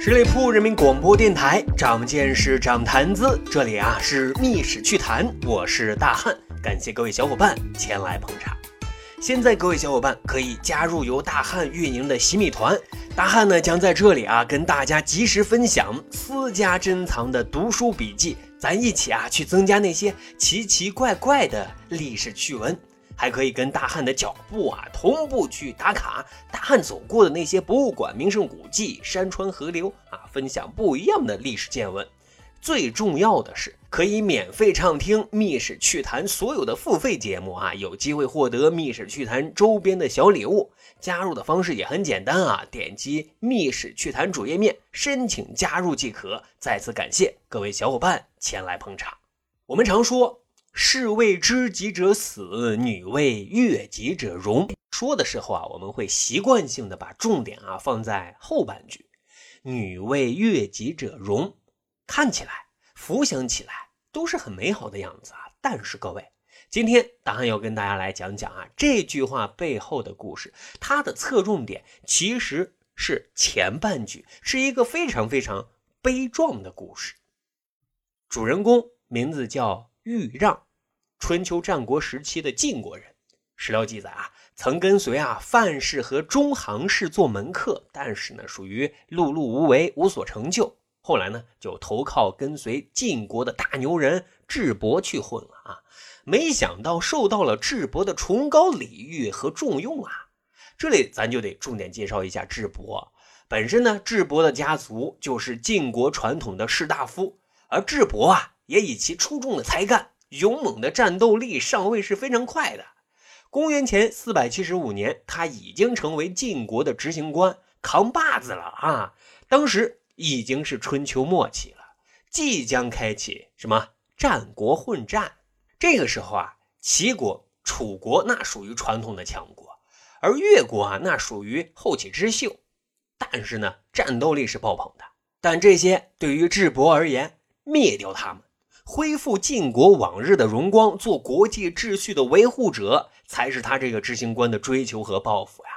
十里铺人民广播电台，长见识，长谈资。这里啊是密史趣谈，我是大汉，感谢各位小伙伴前来捧场。现在各位小伙伴可以加入由大汉运营的洗米团，大汉呢将在这里啊跟大家及时分享私家珍藏的读书笔记，咱一起啊去增加那些奇奇怪怪的历史趣闻。还可以跟大汉的脚步啊同步去打卡大汉走过的那些博物馆、名胜古迹、山川河流啊，分享不一样的历史见闻。最重要的是，可以免费畅听《密室趣谈》所有的付费节目啊，有机会获得《密室趣谈》周边的小礼物。加入的方式也很简单啊，点击《密室趣谈》主页面申请加入即可。再次感谢各位小伙伴前来捧场。我们常说。士为知己者死，女为悦己者容。说的时候啊，我们会习惯性的把重点啊放在后半句。女为悦己者容，看起来、浮想起来都是很美好的样子啊。但是各位，今天答案要跟大家来讲讲啊这句话背后的故事。它的侧重点其实是前半句，是一个非常非常悲壮的故事。主人公名字叫豫让。春秋战国时期的晋国人，史料记载啊，曾跟随啊范氏和中行氏做门客，但是呢，属于碌碌无为，无所成就。后来呢，就投靠跟随晋国的大牛人智伯去混了啊。没想到受到了智伯的崇高礼遇和重用啊。这里咱就得重点介绍一下智伯。本身呢，智伯的家族就是晋国传统的士大夫，而智伯啊，也以其出众的才干。勇猛的战斗力上位是非常快的。公元前四百七十五年，他已经成为晋国的执行官，扛把子了啊！当时已经是春秋末期了，即将开启什么战国混战。这个时候啊，齐国、楚国那属于传统的强国，而越国啊那属于后起之秀。但是呢，战斗力是爆棚的。但这些对于智伯而言，灭掉他们。恢复晋国往日的荣光，做国际秩序的维护者，才是他这个执行官的追求和抱负呀。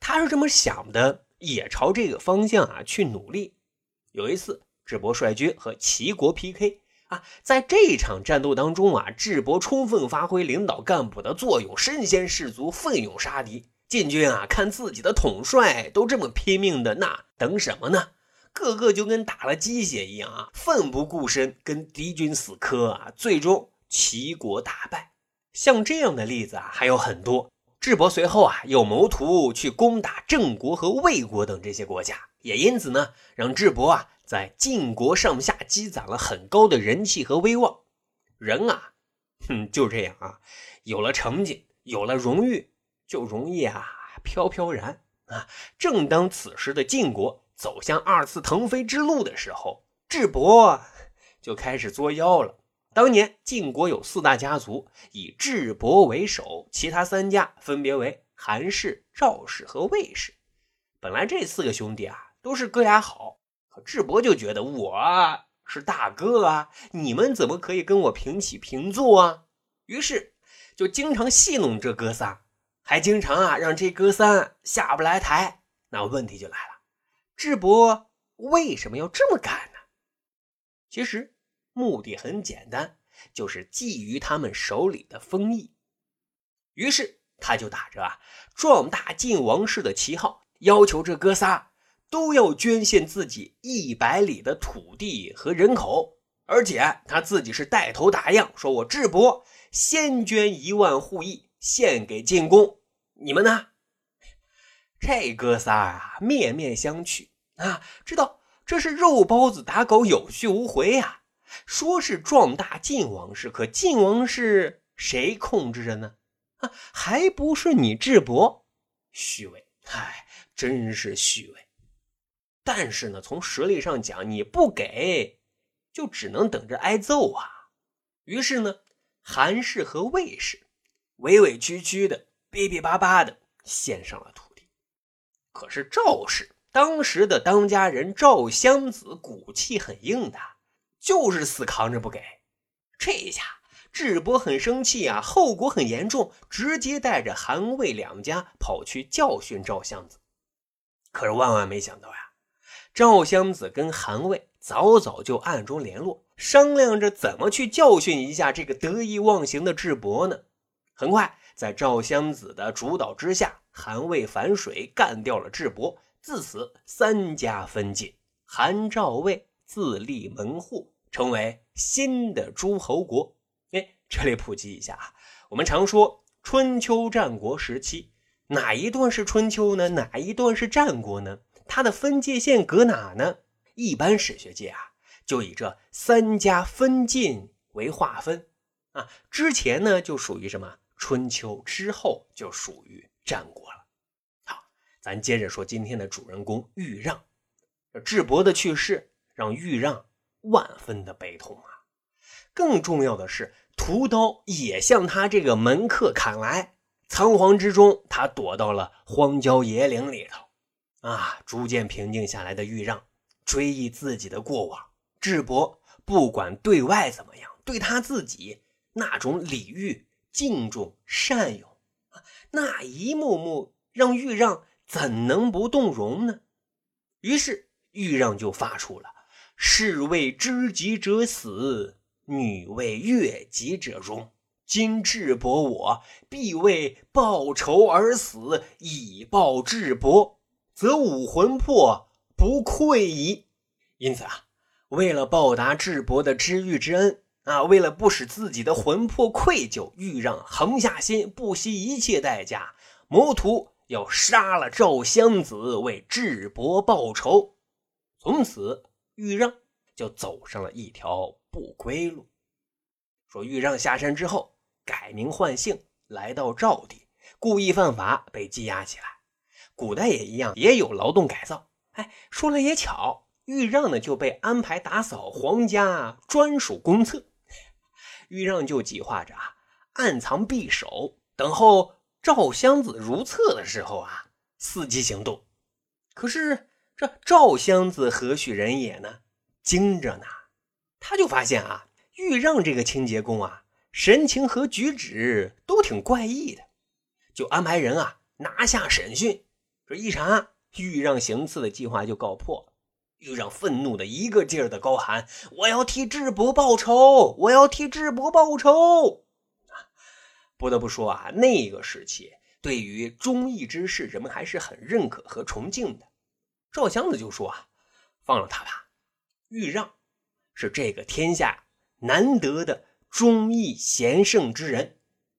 他是这么想的，也朝这个方向啊去努力。有一次，智伯率军和齐国 PK 啊，在这一场战斗当中啊，智伯充分发挥领导干部的作用，身先士卒，奋勇杀敌。晋军啊，看自己的统帅都这么拼命的，那等什么呢？个个就跟打了鸡血一样啊，奋不顾身跟敌军死磕啊，最终齐国大败。像这样的例子啊还有很多。智伯随后啊又谋图去攻打郑国和魏国等这些国家，也因此呢让智伯啊在晋国上下积攒了很高的人气和威望。人啊，哼，就这样啊，有了成绩，有了荣誉，就容易啊飘飘然啊。正当此时的晋国。走向二次腾飞之路的时候，智伯就开始作妖了。当年晋国有四大家族，以智伯为首，其他三家分别为韩氏、赵氏和魏氏。本来这四个兄弟啊都是哥俩好，可智伯就觉得我是大哥啊，你们怎么可以跟我平起平坐啊？于是就经常戏弄这哥仨，还经常啊让这哥仨下不来台。那问题就来了。智伯为什么要这么干呢？其实目的很简单，就是觊觎他们手里的封邑。于是他就打着啊壮大晋王室的旗号，要求这哥仨都要捐献自己一百里的土地和人口，而且他自己是带头打样，说我智伯先捐一万户邑献给晋公，你们呢？这哥仨啊，面面相觑啊，知道这是肉包子打狗，有去无回呀。说是壮大晋王室，可晋王室谁控制着呢？啊，还不是你智伯？虚伪，唉，真是虚伪。但是呢，从实力上讲，你不给，就只能等着挨揍啊。于是呢，韩氏和魏氏委委屈屈的、逼逼巴巴的献上了土地。可是赵氏当时的当家人赵襄子骨气很硬的，就是死扛着不给。这一下智伯很生气啊，后果很严重，直接带着韩魏两家跑去教训赵襄子。可是万万没想到呀，赵襄子跟韩魏早早就暗中联络，商量着怎么去教训一下这个得意忘形的智伯呢。很快，在赵襄子的主导之下，韩魏反水干掉了智伯，自此三家分晋，韩赵魏自立门户，成为新的诸侯国。哎，这里普及一下啊，我们常说春秋战国时期，哪一段是春秋呢？哪一段是战国呢？它的分界线搁哪呢？一般史学界啊，就以这三家分晋为划分啊。之前呢，就属于什么？春秋之后就属于战国了。好，咱接着说今天的主人公豫让。智伯的去世让豫让万分的悲痛啊。更重要的是，屠刀也向他这个门客砍来。仓皇之中，他躲到了荒郊野岭里头。啊，逐渐平静下来的豫让追忆自己的过往。智伯不管对外怎么样，对他自己那种礼遇。敬重善勇那一幕幕让豫让怎能不动容呢？于是豫让就发出了“士为知己者死，女为悦己者容。今智伯我必为报仇而死，以报智伯，则武魂魄不愧矣。”因此啊，为了报答智伯的知遇之恩。啊！为了不使自己的魂魄愧疚，豫让横下心，不惜一切代价，谋图要杀了赵襄子，为智伯报仇。从此，豫让就走上了一条不归路。说豫让下山之后，改名换姓，来到赵地，故意犯法，被羁押起来。古代也一样，也有劳动改造。哎，说来也巧，豫让呢就被安排打扫皇家专属公厕。豫让就计划着啊，暗藏匕首，等候赵襄子如厕的时候啊，伺机行动。可是这赵襄子何许人也呢？惊着呢，他就发现啊，豫让这个清洁工啊，神情和举止都挺怪异的，就安排人啊拿下审讯。这一查，豫让行刺的计划就告破。豫让愤怒的一个劲儿的高喊：“我要替智伯报仇！我要替智伯报仇！”，不得不说啊，那个时期对于忠义之士，人们还是很认可和崇敬的。赵襄子就说：“啊，放了他吧。豫让是这个天下难得的忠义贤圣之人，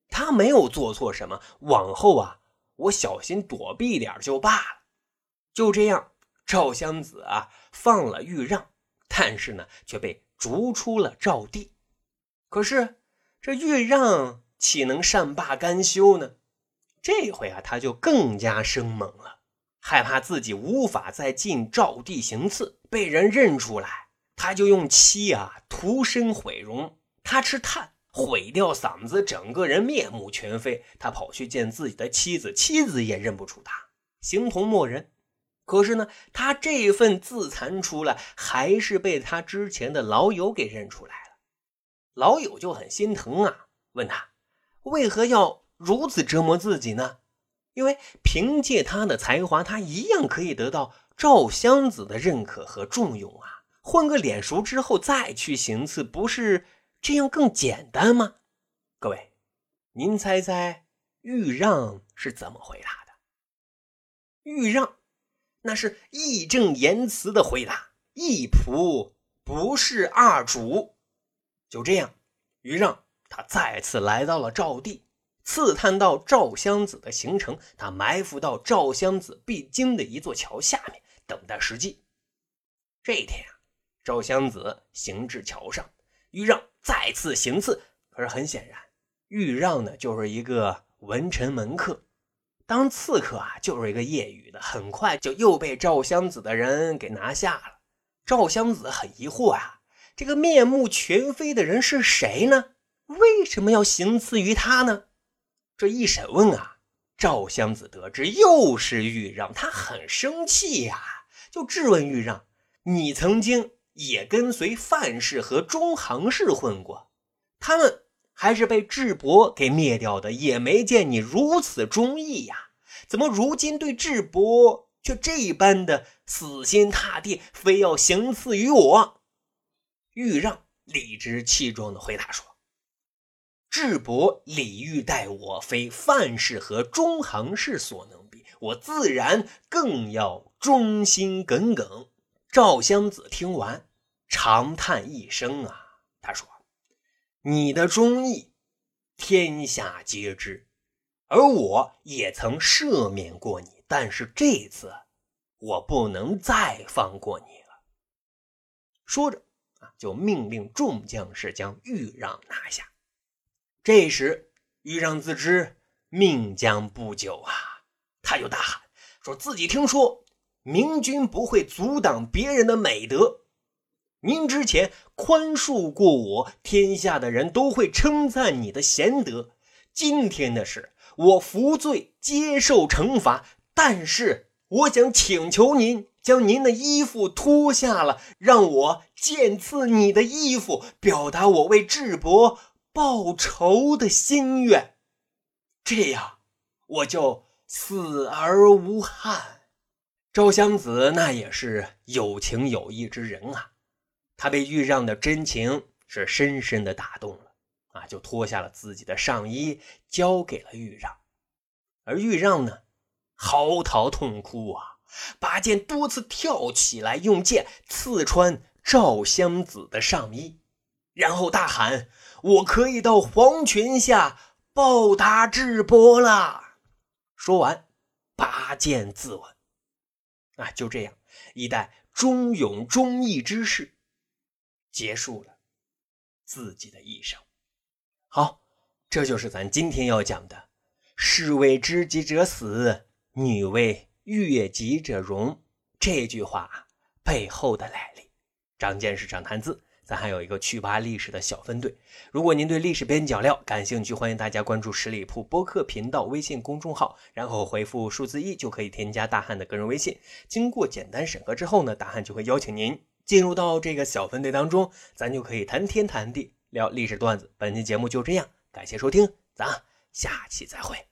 他没有做错什么，往后啊，我小心躲避点就罢了。”就这样。赵襄子啊，放了豫让，但是呢，却被逐出了赵地。可是这豫让岂能善罢甘休呢？这回啊，他就更加生猛了，害怕自己无法再进赵地行刺，被人认出来，他就用漆啊涂身毁容。他吃炭，毁掉嗓子，整个人面目全非。他跑去见自己的妻子，妻子也认不出他，形同陌人。可是呢，他这份自残出来，还是被他之前的老友给认出来了。老友就很心疼啊，问他为何要如此折磨自己呢？因为凭借他的才华，他一样可以得到赵襄子的认可和重用啊。混个脸熟之后再去行刺，不是这样更简单吗？各位，您猜猜豫让是怎么回答的？豫让。那是义正言辞的回答：“一仆不是二主。”就这样，于让他再次来到了赵地，刺探到赵襄子的行程。他埋伏到赵襄子必经的一座桥下面，等待时机。这一天啊，赵襄子行至桥上，豫让再次行刺。可是很显然，豫让呢就是一个文臣门客。当刺客啊，就是一个业余的，很快就又被赵襄子的人给拿下了。赵襄子很疑惑啊，这个面目全非的人是谁呢？为什么要行刺于他呢？这一审问啊，赵襄子得知又是豫让，他很生气呀，就质问豫让：“你曾经也跟随范氏和中行氏混过，他们还是被智伯给灭掉的，也没见你如此忠义呀。怎么如今对智伯却这般的死心塌地，非要行刺于我？”豫让理直气壮地回答说：“智伯礼遇待我，非范氏和中行氏所能比，我自然更要忠心耿耿。”赵襄子听完，长叹一声啊，他说：“你的忠义，天下皆知，而我也曾赦免过你，但是这次我不能再放过你了。”说着啊，就命令众将士将豫让拿下。这时，豫让自知命将不久啊，他就大喊，说自己听说。明君不会阻挡别人的美德，您之前宽恕过我，天下的人都会称赞你的贤德。今天的事，我服罪接受惩罚，但是我想请求您将您的衣服脱下了，让我见次你的衣服，表达我为智伯报仇的心愿，这样我就死而无憾。赵襄子那也是有情有义之人啊，他被豫让的真情是深深的打动了啊，就脱下了自己的上衣交给了豫让，而豫让呢，嚎啕痛哭啊，拔剑多次跳起来，用剑刺穿赵襄子的上衣，然后大喊：“我可以到黄泉下报答智伯了。”说完，拔剑自刎。啊，就这样，一代忠勇忠义之士结束了自己的一生。好，这就是咱今天要讲的“士为知己者死，女为悦己者容”这句话背后的来历。长见识，长谈资。咱还有一个趣扒历史的小分队，如果您对历史边角料感兴趣，欢迎大家关注十里铺播客频道微信公众号，然后回复数字一就可以添加大汉的个人微信。经过简单审核之后呢，大汉就会邀请您进入到这个小分队当中，咱就可以谈天谈地聊历史段子。本期节目就这样，感谢收听，咱下期再会。